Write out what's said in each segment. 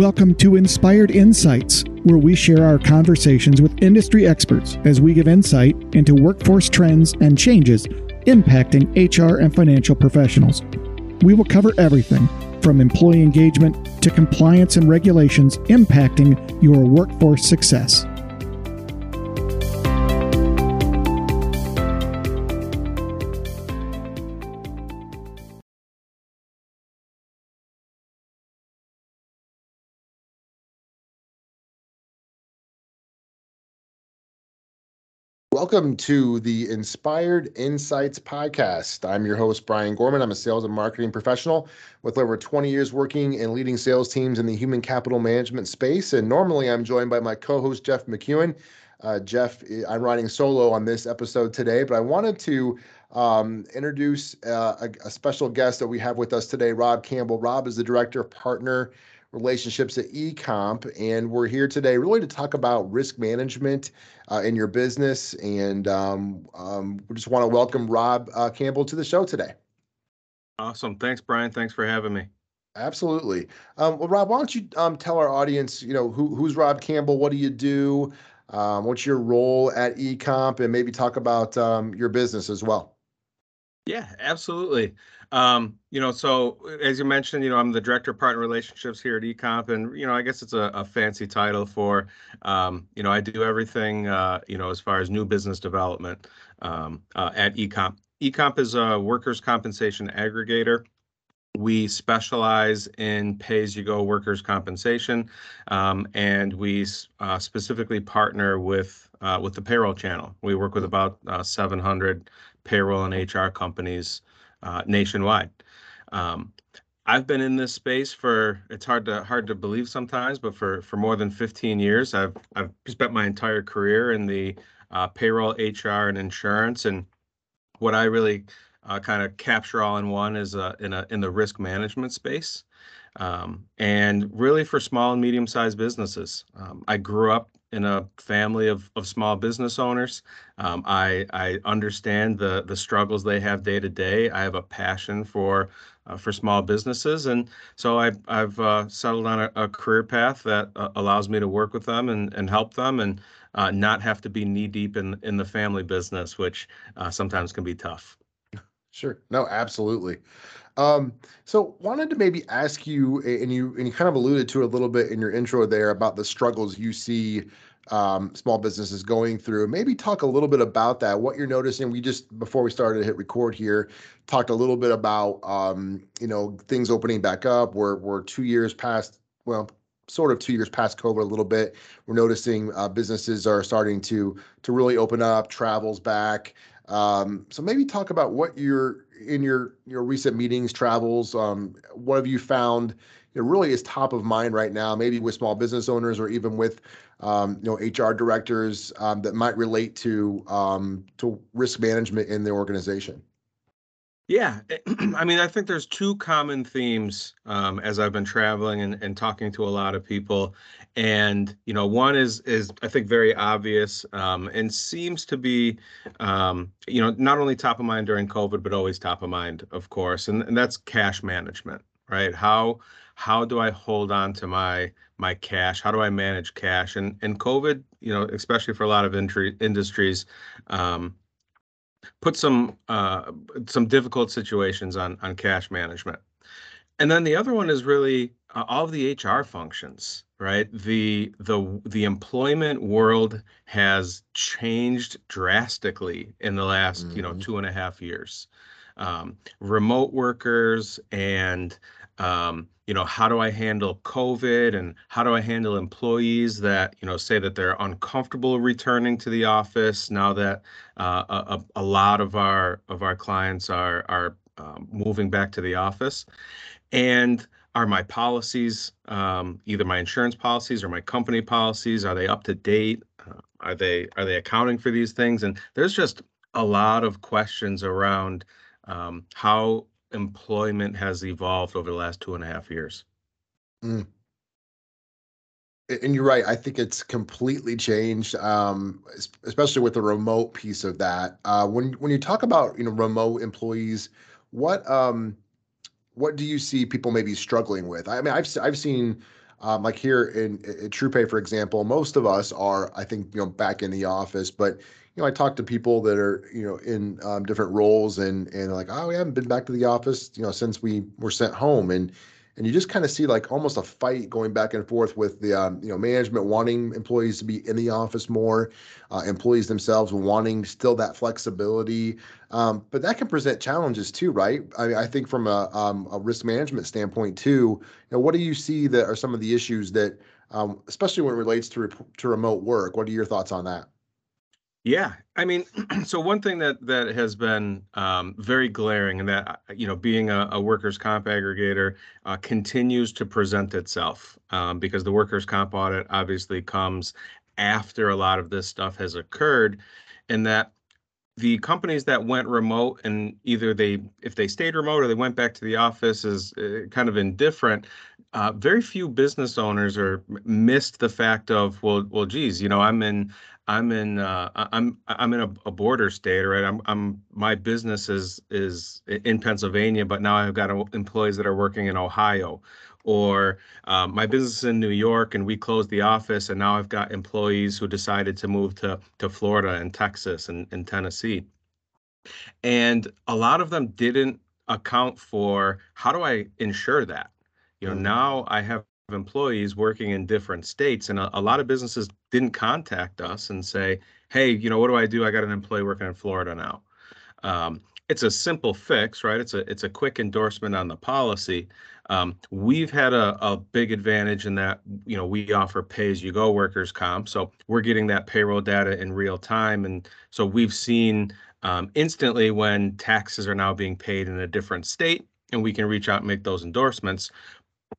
Welcome to Inspired Insights, where we share our conversations with industry experts as we give insight into workforce trends and changes impacting HR and financial professionals. We will cover everything from employee engagement to compliance and regulations impacting your workforce success. Welcome to the Inspired Insights podcast. I'm your host, Brian Gorman. I'm a sales and marketing professional with over 20 years working and leading sales teams in the human capital management space. And normally I'm joined by my co host, Jeff McEwen. Uh, Jeff, I'm riding solo on this episode today, but I wanted to um, introduce uh, a, a special guest that we have with us today, Rob Campbell. Rob is the director of partner relationships at eComp. And we're here today really to talk about risk management uh, in your business. And um, um, we just want to welcome Rob uh, Campbell to the show today. Awesome. Thanks, Brian. Thanks for having me. Absolutely. Um, well, Rob, why don't you um, tell our audience, you know, who, who's Rob Campbell? What do you do? Um, what's your role at eComp? And maybe talk about um, your business as well. Yeah, absolutely. Um, you know, so as you mentioned, you know, I'm the director of partner relationships here at eComp, and you know, I guess it's a, a fancy title for, um, you know, I do everything, uh, you know, as far as new business development um, uh, at eComp. eComp is a workers' compensation aggregator. We specialize in pay-as-you-go workers' compensation, um, and we uh, specifically partner with uh, with the payroll channel. We work with about uh, 700 payroll and HR companies uh, nationwide. Um, I've been in this space for it's hard to hard to believe sometimes, but for for more than 15 years, I've I've spent my entire career in the uh, payroll, HR, and insurance. And what I really uh, kind of capture all in one is uh, in a in the risk management space, um, and really for small and medium sized businesses. Um, I grew up in a family of, of small business owners. Um, I, I understand the, the struggles they have day to day. I have a passion for uh, for small businesses, and so I, I've uh, settled on a, a, career path that uh, allows me to work with them and, and help them, and uh, not have to be knee deep in in the family business, which uh, sometimes can be tough. Sure. No, absolutely. Um, so wanted to maybe ask you, and you and you kind of alluded to a little bit in your intro there about the struggles you see um, small businesses going through. Maybe talk a little bit about that, what you're noticing. We just before we started to hit record here, talked a little bit about um, you know things opening back up. We're we're two years past, well, sort of two years past COVID a little bit. We're noticing uh, businesses are starting to to really open up, travels back. Um, so maybe talk about what you're in your your recent meetings, travels. Um, what have you found? It really is top of mind right now, maybe with small business owners or even with um, you know HR directors um, that might relate to um, to risk management in the organization. Yeah, I mean, I think there's two common themes um, as I've been traveling and, and talking to a lot of people, and you know, one is is I think very obvious um, and seems to be, um, you know, not only top of mind during COVID, but always top of mind, of course, and, and that's cash management, right? How how do I hold on to my my cash? How do I manage cash? And and COVID, you know, especially for a lot of industries, um, put some uh, some difficult situations on on cash management. And then the other one is really uh, all of the HR functions, right? The the the employment world has changed drastically in the last mm-hmm. you know mm-hmm. two and a half years. Um, remote workers and um, you know how do i handle covid and how do i handle employees that you know say that they're uncomfortable returning to the office now that uh, a, a, lot of our of our clients are are um, moving back to the office? And are my policies um, either my insurance policies or my company policies are they up to date? Uh, are they are they accounting for these things? And there's just a lot of questions around um, how employment has evolved over the last two and a half years. Mm. And you're right. I think it's completely changed, um, especially with the remote piece of that. Uh, when when you talk about you know remote employees, what um, what do you see people maybe struggling with? I mean, I've I've seen um, like here in, in TruePay, for example, most of us are, I think, you know, back in the office, but you know, I talk to people that are, you know, in um, different roles and and like, oh, we haven't been back to the office, you know, since we were sent home, and and you just kind of see like almost a fight going back and forth with the um, you know management wanting employees to be in the office more, uh, employees themselves wanting still that flexibility, um, but that can present challenges too, right? I, I think from a, um, a, risk management standpoint too, you know, what do you see that are some of the issues that, um, especially when it relates to to remote work? What are your thoughts on that? Yeah, I mean, so one thing that that has been um, very glaring, and that uh, you know, being a, a workers' comp aggregator uh, continues to present itself um, because the workers' comp audit obviously comes after a lot of this stuff has occurred, and that the companies that went remote and either they if they stayed remote or they went back to the office is uh, kind of indifferent uh, very few business owners are missed the fact of well well geez you know i'm in I'm in uh, I'm I'm in a, a, border state, right? I'm I'm my business is is in Pennsylvania, but now I've got employees that are working in Ohio, or um, my business is in New York, and we closed the office, and now I've got employees who decided to move to to Florida and Texas and, and Tennessee, and a lot of them didn't account for how do I ensure that you know mm-hmm. now i have employees working in different states and a, a, lot of businesses didn't contact us and say hey you know what do i do? I got an employee working in florida now. Um, it's a simple fix right? It's a it's a quick endorsement on the policy. Um, we've had a, a big advantage in that you know we offer pay as you go workers comp so we're getting that payroll data in real time and so we've seen um, instantly when taxes are now being paid in a different state and we can reach out and make those endorsements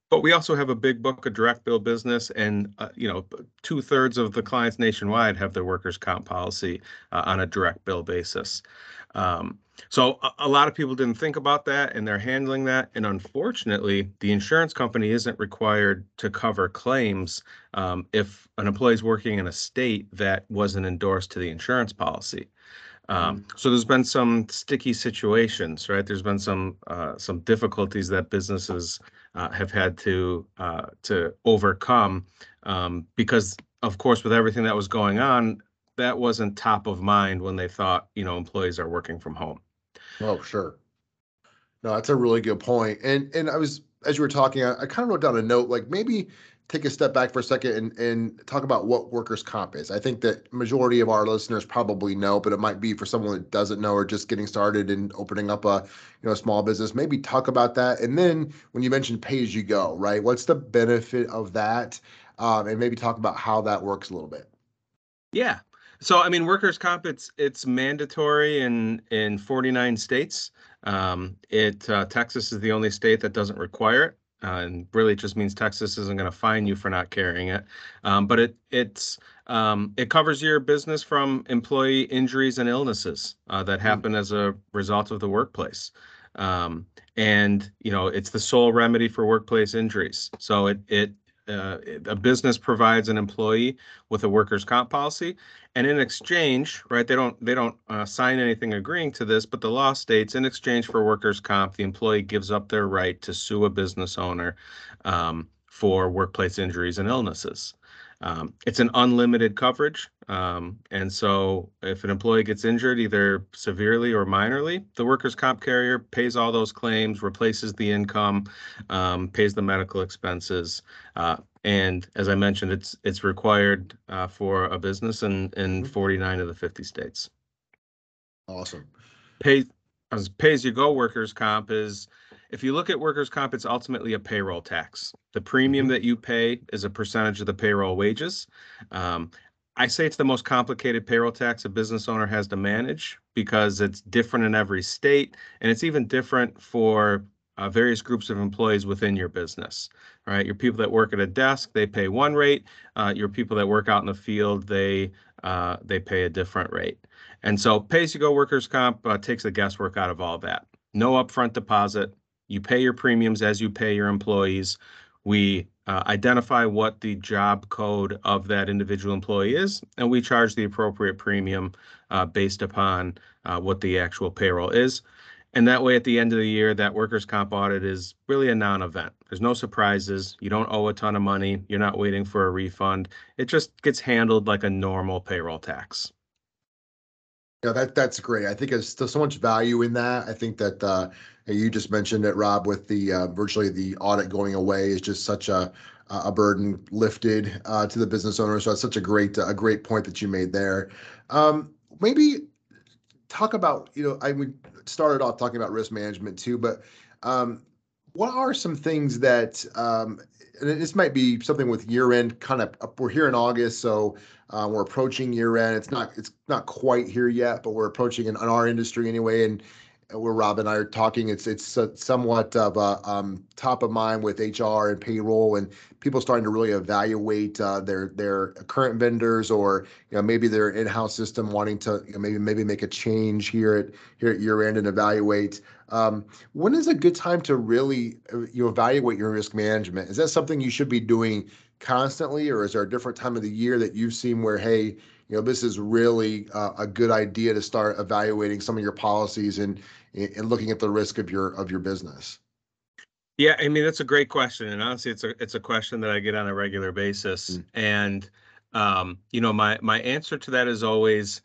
but we also have a big book of direct bill business, and uh, you know, two thirds of the clients nationwide have their workers' comp policy uh, on a direct bill basis. Um, so a, a, lot of people didn't think about that, and they're handling that. And unfortunately, the insurance company isn't required to cover claims um, if an employee is working in a state that wasn't endorsed to the insurance policy. Um, mm. so there's been some sticky situations, right? There's been some uh, some difficulties that businesses uh, have had to uh, to overcome um, because, of course, with everything that was going on, that wasn't top of mind when they thought you know employees are working from home. Oh, sure. No, that's a really good point. And and I was as you were talking, I, I kind of wrote down a note like maybe take a step back for a second and, and talk about what workers' comp is. I think that majority of our listeners probably know, but it might be for someone that doesn't know or just getting started and opening up a you know a small business. Maybe talk about that. And then when you mentioned pay as you go, right? What's the benefit of that? Um, and maybe talk about how that works a little bit. Yeah. So I mean, workers' comp it's it's mandatory in in 49 states. Um, it uh, Texas is the only state that doesn't require it. Uh, and really, it just means Texas isn't going to fine you for not carrying it. Um, but it it's um, it covers your business from employee injuries and illnesses uh, that hmm. happen mm. as a result of the workplace. Um, and you know, it's the sole remedy for workplace injuries. So it it uh, a business provides an employee with a workers' comp policy, and in exchange, right, they don't they don't uh, sign anything agreeing to this, but the law states in exchange for workers' comp, the employee gives up their right to sue a business owner um, for workplace injuries and illnesses. Um, it's an unlimited coverage. Um, and so if an employee gets injured, either severely or minorly, the workers' comp carrier pays all those claims, replaces the income, um, pays the medical expenses. Uh, and as I mentioned, it's it's required uh, for a business in, in mm-hmm. 49 of the 50 states. Awesome. Pay as pay as you go workers' comp is if you look at workers' comp, it's ultimately a payroll tax. The premium mm-hmm. that you pay is a percentage of the payroll wages. Um, I say it's the most complicated payroll tax a business owner has to manage because it's different in every state and it's even different for uh, various groups of employees within your business. Right, your people that work at a desk they pay one rate. Uh, your people that work out in the field they uh, they pay a different rate. And so, pay as you go workers comp uh, takes the guesswork out of all that. No upfront deposit, you pay your premiums as you pay your employees. We uh, identify what the job code of that individual employee is, and we charge the appropriate premium uh, based upon uh, what the actual payroll is. And that way, at the end of the year, that workers' comp audit is really a non event. There's no surprises. You don't owe a ton of money. You're not waiting for a refund. It just gets handled like a normal payroll tax. Yeah, that that's great. I think there's so much value in that. I think that uh, you just mentioned it, Rob, with the uh, virtually the audit going away is just such a a burden lifted uh, to the business owner. So that's such a great a great point that you made there. Um, maybe talk about you know I we started off talking about risk management too, but um, what are some things that um, this might be something with year end kind of we're here in August, so uh, we're approaching year end. It's not it's not quite here yet, but we're approaching in, in our industry anyway, and where Rob and I are talking, it's it's somewhat of a um, top of mind with HR and payroll, and people starting to really evaluate uh, their their current vendors, or you know maybe their in-house system, wanting to you know, maybe maybe make a change here at here at year end and evaluate. Um, when is a good time to really uh, you evaluate your risk management? Is that something you should be doing constantly, or is there a different time of the year that you've seen where hey you know this is really uh, a good idea to start evaluating some of your policies and and looking at the risk of your of your business yeah i mean that's a great question and honestly it's a it's a question that i get on a regular basis mm. and um, you know my my answer to that is always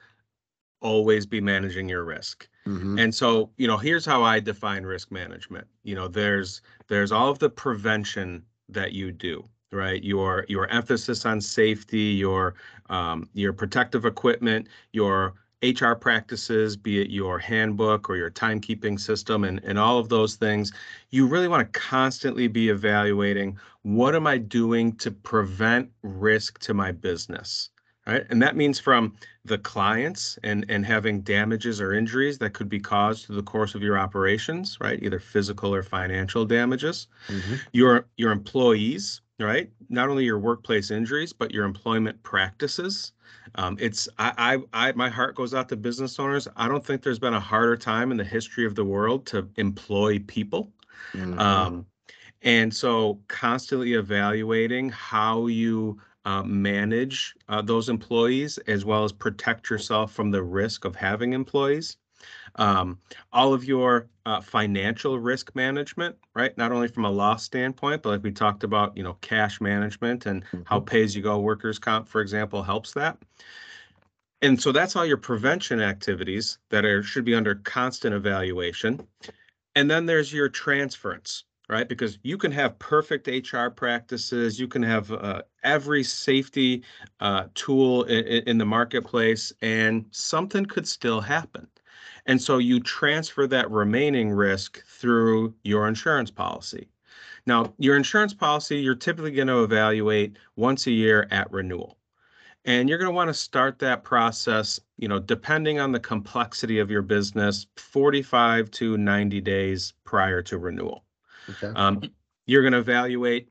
always be managing your risk mm-hmm. and so you know here's how i define risk management you know there's there's all of the prevention that you do right? Your your emphasis on safety, your um, your protective equipment, your HR practices, be it your handbook or your timekeeping system, and, and all of those things, you really want to constantly be evaluating what am I doing to prevent risk to my business? Right. And that means from the clients and, and having damages or injuries that could be caused through the course of your operations, right? Either physical or financial damages. Mm-hmm. Your your employees, right? Not only your workplace injuries, but your employment practices. Um, it's I, I I my heart goes out to business owners. I don't think there's been a harder time in the history of the world to employ people. Mm-hmm. Um, and so constantly evaluating how you uh, manage uh, those employees as well as protect yourself from the risk of having employees um, all of your uh, financial risk management, right? Not only from a loss standpoint, but like we talked about, you know, cash management and mm-hmm. how pay as you go workers comp, for example, helps that. And so that's all your prevention activities that are should be under constant evaluation. And then there's your transference, right? Because you can have perfect HR practices, you can have uh, every safety uh, tool in, in, the marketplace, and something could still happen. And so you transfer that remaining risk through your insurance policy. Now, your insurance policy, you're typically going to evaluate once a year at renewal. And you're going to want to start that process, you know, depending on the complexity of your business, 45 to 90 days prior to renewal. Okay. Um, you're going to evaluate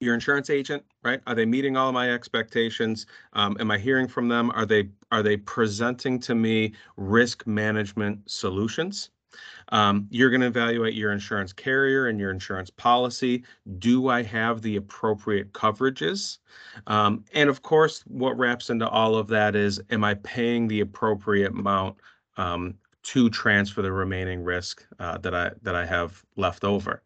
your insurance agent, right? Are they meeting all my expectations? Um, am I hearing from them? Are they are they presenting to me risk management solutions? Um, you're going to evaluate your insurance carrier and your insurance policy. Do I have the appropriate coverages? Um, and of course, what wraps into all of that is, am I paying the appropriate amount um, to transfer the remaining risk uh, that I that I have left over?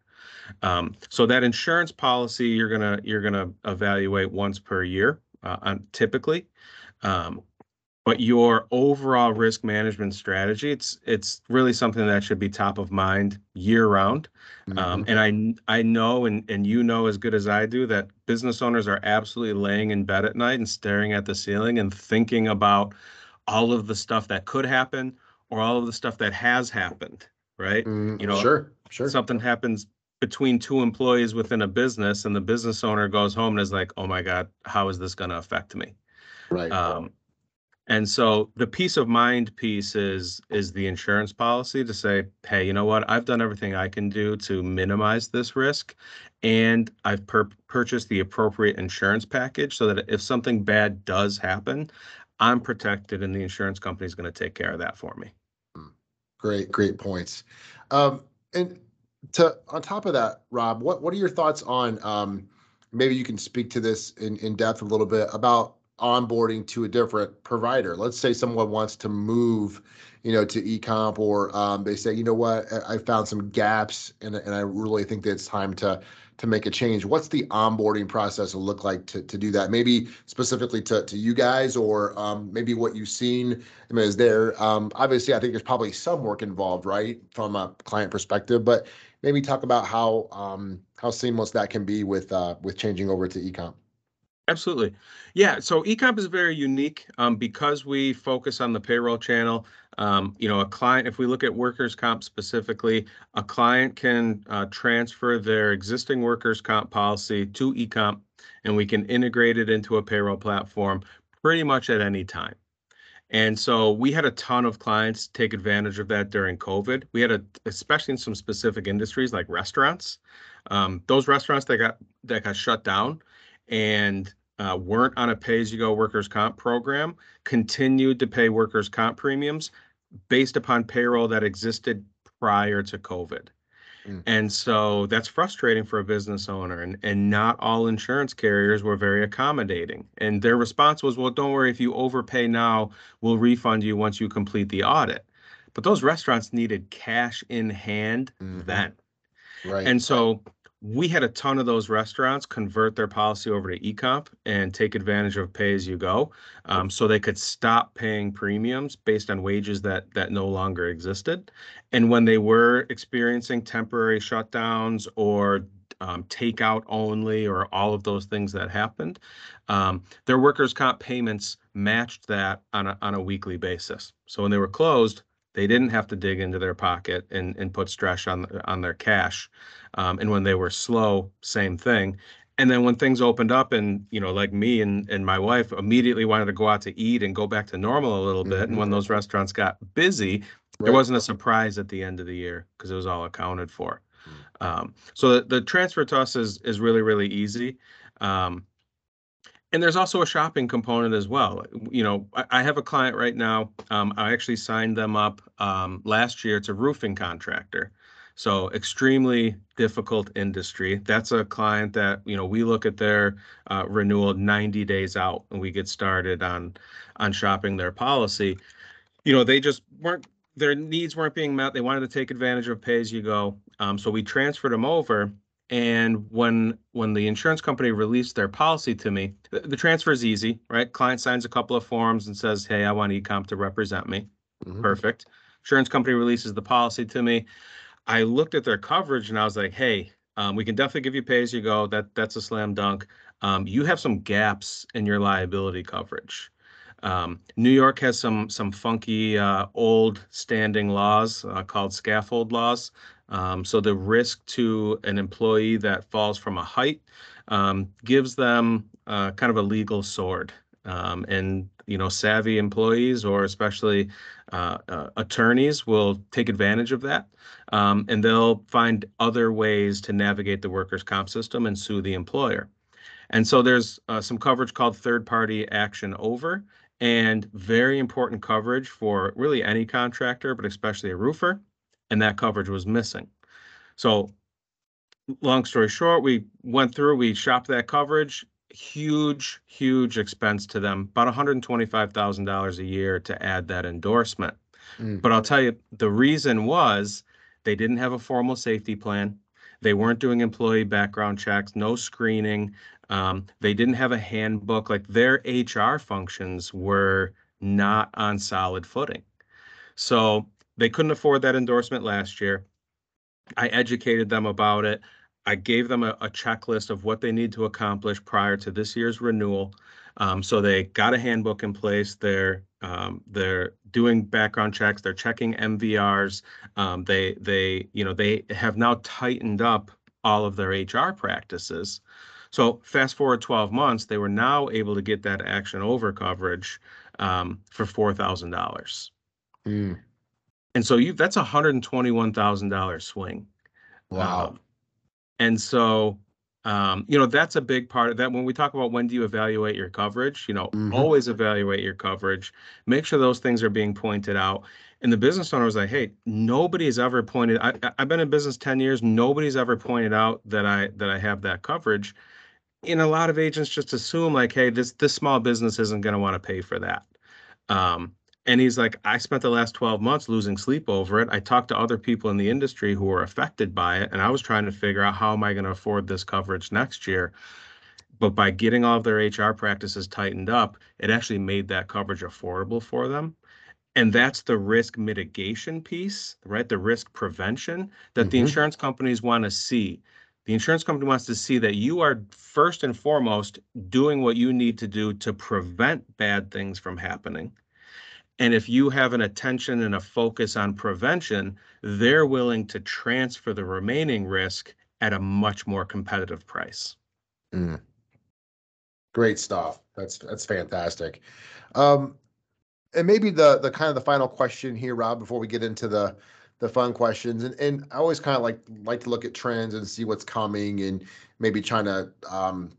Um, so that insurance policy you're gonna you're gonna evaluate once per year, uh, on, typically. Um, but your overall risk management strategy it's it's really something that should be top of mind year round um, mm-hmm. um, and i i know and and you know as good as i do that business owners are absolutely laying in bed at night and staring at the ceiling and thinking about all of the stuff that could happen or all of the stuff that has happened right mm, you know sure sure something happens between two employees within a business and the business owner goes home and is like oh my god how is this going to affect me? Right. Um, and so the peace of mind piece is is the insurance policy to say hey you know what? I've done everything i can do to minimize this risk and i've per- purchased the appropriate insurance package so that if something bad does happen i'm protected and the insurance company is going to take care of that for me. Hmm. great great points. Um, and to on top of that, Rob, what what are your thoughts on um, maybe you can speak to this in, in depth a little bit about onboarding to a different provider. Let's say someone wants to move, you know, to eComp, or um, they say, you know what, I, found some gaps, and and I really think that it's time to to make a change. What's the onboarding process look like to to do that? Maybe specifically to to you guys, or um, maybe what you've seen. I mean, is there um, obviously? I think there's probably some work involved, right, from a client perspective, but maybe talk about how um, how seamless that can be with uh, with changing over to eComp. Absolutely. Yeah. So eComp is very unique um, because we focus on the payroll channel. Um, you know, a client, if we look at workers' comp specifically, a client can uh, transfer their existing workers' comp policy to eComp and we can integrate it into a payroll platform pretty much at any time. And so we had a ton of clients take advantage of that during COVID. We had a, especially in some specific industries like restaurants. Um, those restaurants that got that got shut down, and uh, weren't on a pay-as-you-go workers' comp program continued to pay workers' comp premiums based upon payroll that existed prior to COVID. Mm. And so that's frustrating for a business owner. And, and not all insurance carriers were very accommodating. And their response was, well, don't worry, if you overpay now, we'll refund you once you complete the audit. But those restaurants needed cash in hand mm-hmm. then. Right. And so we had a ton of those restaurants convert their policy over to eComp and take advantage of pay as you go, um, so they could stop paying premiums based on wages that that no longer existed. And when they were experiencing temporary shutdowns or um, takeout only or all of those things that happened, um, their workers' comp payments matched that on a, on a weekly basis. So when they were closed, they didn't have to dig into their pocket and, and put stress on on their cash. Um, and when they were slow, same thing. And then when things opened up, and you know, like me and and my wife immediately wanted to go out to eat and go back to normal a little bit. Mm-hmm. And when those restaurants got busy, right. there wasn't a surprise at the end of the year because it was all accounted for. Mm-hmm. Um, so the, the transfer to us is is really really easy. Um, and there's also a shopping component as well. You know, I, I have a client right now. Um, I actually signed them up um, last year. It's a roofing contractor. So extremely difficult industry. That's a client that you know we look at their uh, renewal 90 days out, and we get started on on shopping their policy. You know, they just weren't their needs weren't being met. They wanted to take advantage of pay as you go. Um, so we transferred them over, and when when the insurance company released their policy to me, the, the transfer is easy, right? Client signs a couple of forms and says, "Hey, I want Ecomp to represent me." Mm-hmm. Perfect. Insurance company releases the policy to me. I looked at their coverage and I was like, "Hey, um, we can definitely give you pay as you go. That that's a slam dunk. Um, you have some gaps in your liability coverage." Um, New York has some some funky uh, old standing laws uh, called scaffold laws um, so the risk to an employee that falls from a height um, gives them uh, kind of a legal sword. Um, and you know, savvy employees or especially uh, uh, attorneys will take advantage of that, um, and they'll find other ways to navigate the workers' comp system and sue the employer. And so there's uh, some coverage called third-party action over, and very important coverage for really any contractor, but especially a roofer and that coverage was missing. So long story short, we went through, we shopped that coverage, huge, huge expense to them, about $125,000 a year to add that endorsement. Mm. But I'll tell you, the reason was they didn't have a formal safety plan. They weren't doing employee background checks, no screening. Um, they didn't have a handbook. Like their HR functions were not on solid footing. So they couldn't afford that endorsement last year. I educated them about it. I gave them a, a checklist of what they need to accomplish prior to this year's renewal. Um, so they got a handbook in place. They're um, they're doing background checks. They're checking MVRs. Um, they they you know they have now tightened up all of their HR practices. So fast forward 12 months, they were now able to get that action over coverage um, for four thousand dollars. And so you that's a hundred and twenty-one thousand dollar swing. Wow. Um, and so um, you know, that's a big part of that. When we talk about when do you evaluate your coverage, you know, mm-hmm. always evaluate your coverage. Make sure those things are being pointed out. And the business owner was like, "Hey, nobody's ever pointed. I, I've been in business ten years. Nobody's ever pointed out that I that I have that coverage." in a lot of agents just assume like, hey, this this small business isn't going to want to pay for that. Um, and he's like, I spent the last 12 months losing sleep over it. I talked to other people in the industry who were affected by it, and I was trying to figure out how am I going to afford this coverage next year. But by getting all of their HR practices tightened up, it actually made that coverage affordable for them. And that's the risk mitigation piece, right? The risk prevention that the Mhm. insurance companies want to see. The insurance company wants to see that you are first and foremost doing what you need to do to prevent bad things from happening. And if you have an attention and a focus on prevention, they're willing to transfer the remaining risk at a much more competitive price. Mm. Great stuff. That's that's fantastic. Um, and maybe the the kind of the final question here, Rob, before we get into the the fun questions, and and I always kind of like like to look at trends and see what's coming, and maybe trying to um,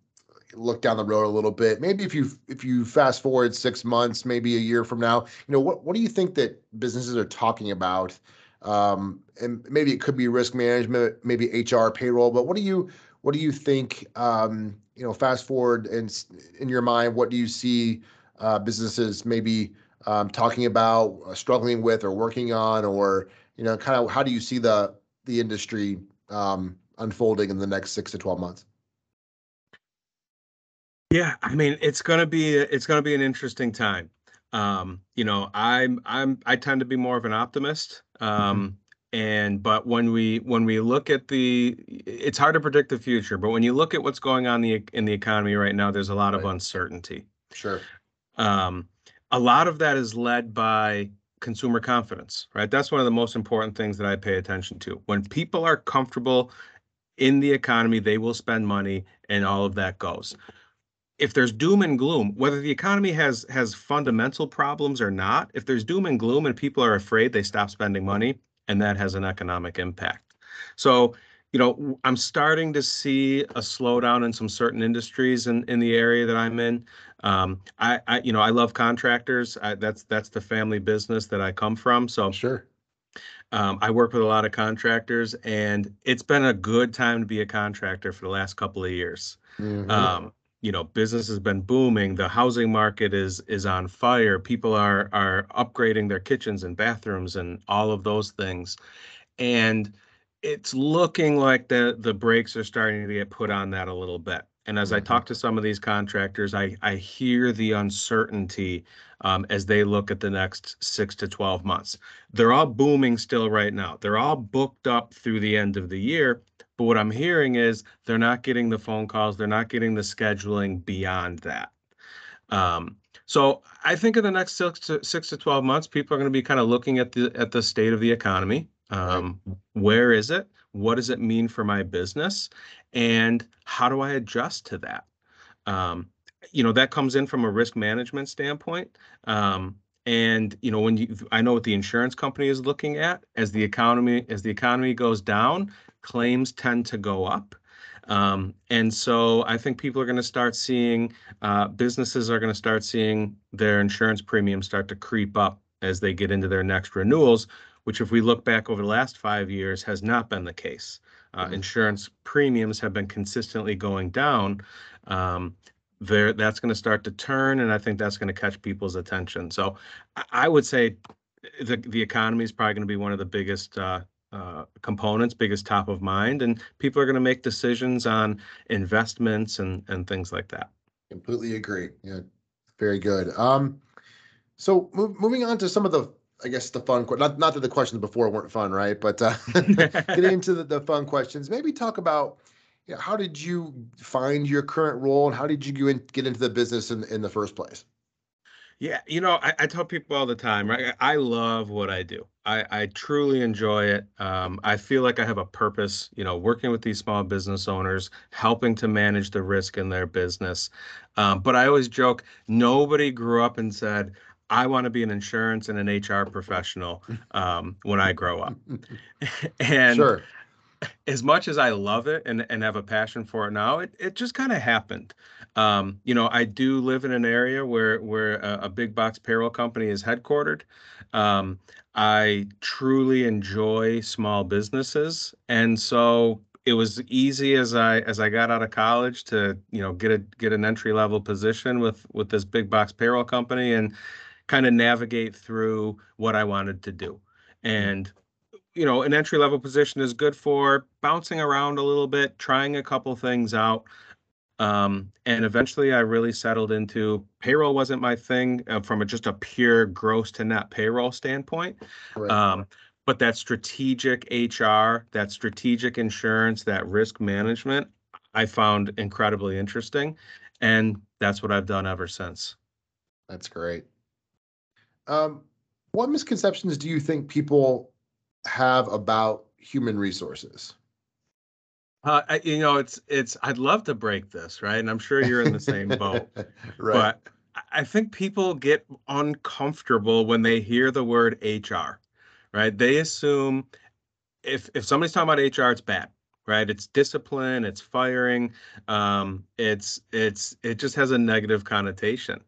look down the road a little bit. Maybe if you if you fast forward six months, maybe a year from now, you know, what what do you think that businesses are talking about? Um, and maybe it could be risk management, maybe HR, payroll, but what do you what do you think? Um, you know, fast forward and in your mind, what do you see uh, businesses maybe um, talking about, uh, struggling with, or working on, or you know, kind of how do you see the the industry um, unfolding in the next six to twelve months? Yeah, I mean, it's gonna be it's gonna be an interesting time. Um, you know, I'm I'm I tend to be more of an optimist. Um, and but when we when we look at the it's hard to predict the future, but when you look at what's going on the in the economy right now, there's a lot of uncertainty. Sure. Um, a lot of that is led by consumer confidence, right? That's one of the most important things that I pay attention to. When people are comfortable in the economy, they will spend money and all of that goes. If there's doom and gloom, whether the economy has has fundamental problems or not, if there's doom and gloom and people are afraid, they stop spending money and that has an economic impact. So, you know, I'm starting to see a slowdown in some certain industries in in the area that I'm in. Um, I, I, you know, I love contractors. I, that's that's the family business that I come from. So Sure. um, I work with a lot of contractors, and it's been a good time to be a contractor for the last couple of years. Mhm. Um, you know, business has been booming. The housing market is is on fire. People are are upgrading their kitchens and bathrooms and all of those things, and it's looking like the the brakes are starting to get put on that a little bit. And as I Mhm. talk to some of these contractors, I I hear the uncertainty um, as they look at the next six to twelve months. They're all booming still right now. They're all booked up through the end of the year. But what I'm hearing is they're not getting the phone calls, they're not getting the scheduling beyond that. Um, so I think in the next six to six to 12 months, people are going to be kind of looking at the at the state of the economy. Um, where is it? What does it mean for my business? And how do I adjust to that? Um, you know, that comes in from a risk management standpoint. Um, and you know, when you I know what the insurance company is looking at as the economy as the economy goes down, claims tend to go up. Um, and so I think people are going to start seeing uh, businesses are going to start seeing their insurance premiums start to creep up as they get into their next renewals, which, if we look back over the last five years, has not been the case. Uh, Mhm. Insurance premiums have been consistently going down. Um, there, that's going to start to turn, and I think that's going to catch people's attention. So, I, I would say the the economy is probably going to be one of the biggest uh, uh, components, biggest top of mind, and people are going to make decisions on investments and and things like that. Completely agree. Yeah, very good. Um, so move, moving on to some of the, I guess the fun, not not that the questions before weren't fun, right? But uh, getting into the, the fun questions, maybe talk about, you know, how did you find your current role and how did you in, get into the business in in the first place? Yeah, you know, I, I tell people all the time, right? I love what I do. I, I truly enjoy it. Um, I feel like I have a purpose, you know, working with these small business owners, helping to manage the risk in their business. Um, but I always joke, nobody grew up and said, I want to be an insurance and an HR professional um, when I grow up. and sure. As much as I love it and, and have a passion for it now, it, it just kind of happened. Um, you know, I do live in an area where where a, a big box payroll company is headquartered. Um, I truly enjoy small businesses, and so it was easy as I as I got out of college to you know get a get an entry level position with with this big box payroll company and kind of navigate through what I wanted to do. And you know, an entry level position is good for bouncing around a little bit, trying a couple things out. Um, and eventually I really settled into payroll wasn't my thing uh, from a, just a pure gross to net payroll standpoint. Right. Um, but that strategic HR, that strategic insurance, that risk management, I found incredibly interesting. And that's what I've done ever since. That's great. Um, what misconceptions do you think people have about human resources? Uh, you know, it's it's. I'd love to break this, right? And I'm sure you're in the same boat. right. But I think people get uncomfortable when they hear the word HR, right? They assume if if somebody's talking about HR, it's bad, right? It's discipline, it's firing, um, it's it's it just has a negative connotation.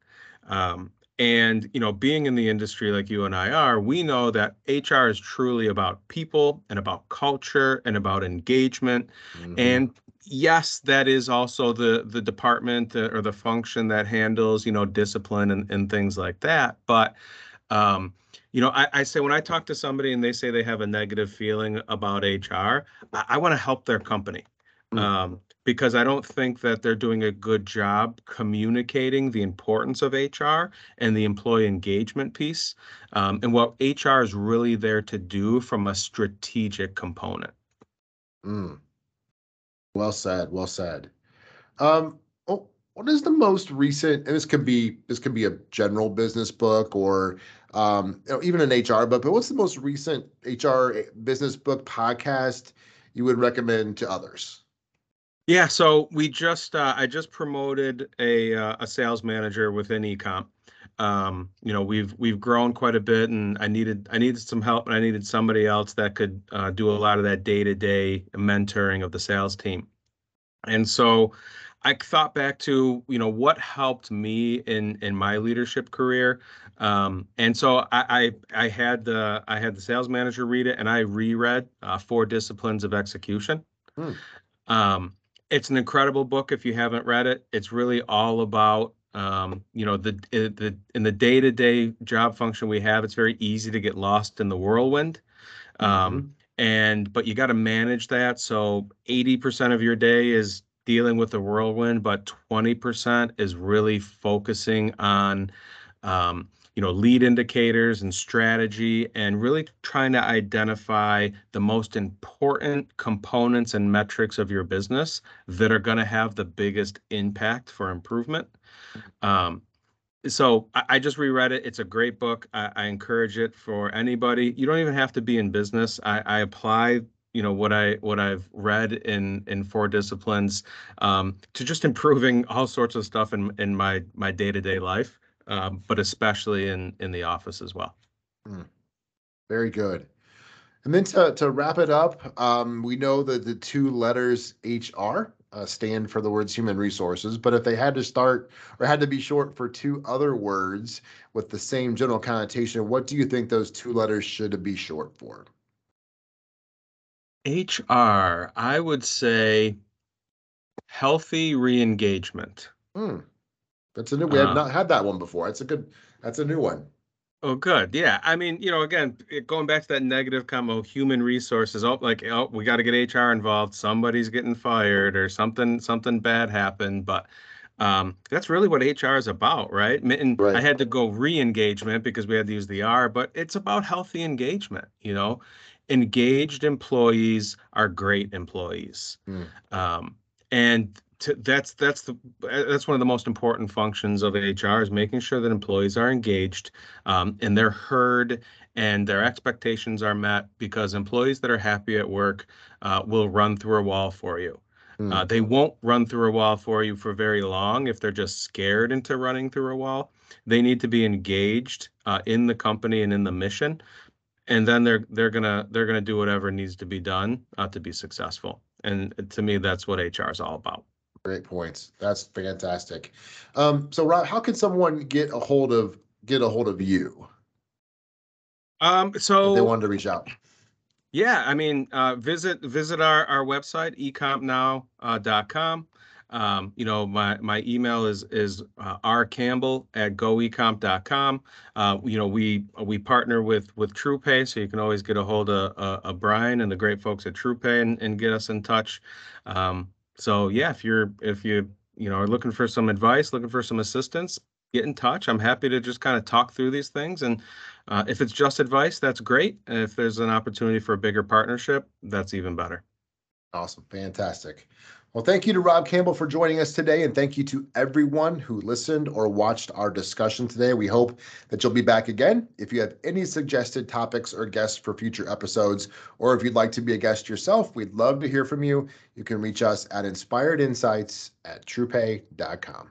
Um, and you know, being in the industry like you and I are, we know that HR is truly about people and about culture and about engagement. Mm-hmm. And yes, that is also the the department uh, or the function that handles you know discipline and, and things like that. But um, you know, I, I, say when I talk to somebody and they say they have a negative feeling about HR, I, I want to help their company. Mm-hmm. Um, because I don't think that they're doing a good job communicating the importance of HR and the employee engagement piece um, and what HR is really there to do from a strategic component. Mm. Well said. Well said. Um, oh, what is the most recent? And this could be this could be a general business book or um, you know, even an HR book. But what's the most recent HR business book podcast you would recommend to others? Yeah, so we just uh, I just promoted a uh, a sales manager within eComp. Um, you know, we've we've grown quite a bit, and I needed I needed some help, and I needed somebody else that could uh, do a lot of that day to day mentoring of the sales team. And so, I thought back to you know what helped me in in my leadership career, um, and so I, I, I had the I had the sales manager read it, and I reread uh, Four Disciplines of Execution. Hmm. Um, it's an incredible book if you haven't read it. It's really all about um, you know the the in the day to day job function we have. It's very easy to get lost in the whirlwind. Um, mm-hmm. and but you got to manage that. So 80% of your day is dealing with the whirlwind, but 20% is really focusing on um, you know lead indicators and strategy and really trying to identify the most important components and metrics of your business that are going to have the biggest impact for improvement. Um, so I, I, just reread it. It's a great book. I, I, encourage it for anybody. You don't even have to be in business. I, I apply you know what i what i've read in in four disciplines um, to just improving all sorts of stuff in in my my day-to-day life um, but especially in in the office as well. Mm. Very good. And then to, to wrap it up, um, we know that the two letters HR uh, stand for the words human resources, but if they had to start or had to be short for two other words with the same general connotation, what do you think those two letters should be short for? HR, I would say healthy re-engagement. Mm. That's a new. We have uh, not had that one before. That's a good. That's a new one. Oh, good. Yeah. I mean, you know, again, going back to that negative combo, human resources. Oh, like, oh, we got to get HR involved. Somebody's getting fired or something. Something bad happened. But um, that's really what HR is about, right? And right. I had to go re-engagement because we had to use the R, but it's about healthy engagement. You know, engaged employees are great employees. Mm. Um, and to, that's that's the that's one of the most important functions of HR is making sure that employees are engaged um, and they're heard and their expectations are met because employees that are happy at work uh, will run through a wall for you. Mm. Uh, they won't run through a wall for you for very long if they're just scared into running through a wall. They need to be engaged uh, in the company and in the mission, and then they're they're gonna they're gonna do whatever needs to be done uh, to be successful. And to me, that's what HR is all about. Great points. That's fantastic. Um, so, Rob, how can someone get a hold of get a hold of you? Um, so they wanted to reach out. Yeah, I mean, uh, visit visit our our website ecompnow.com. Uh, um, you know, my my email is is uh, rcampbell at goecomp.com. Uh, you know, we we partner with with TruePay, so you can always get a hold of, uh, of Brian and the great folks at TruePay and, and get us in touch. Um, so yeah, if you're if you you know are looking for some advice, looking for some assistance, get in touch. I'm happy to just kind of talk through these things. And uh, if it's just advice, that's great. And if there's an opportunity for a bigger partnership, that's even better. Awesome. Fantastic. Well, thank you to Rob Campbell for joining us today. And thank you to everyone who listened or watched our discussion today. We hope that you'll be back again. If you have any suggested topics or guests for future episodes, or if you'd like to be a guest yourself, we'd love to hear from you. You can reach us at inspiredinsights at truepay.com.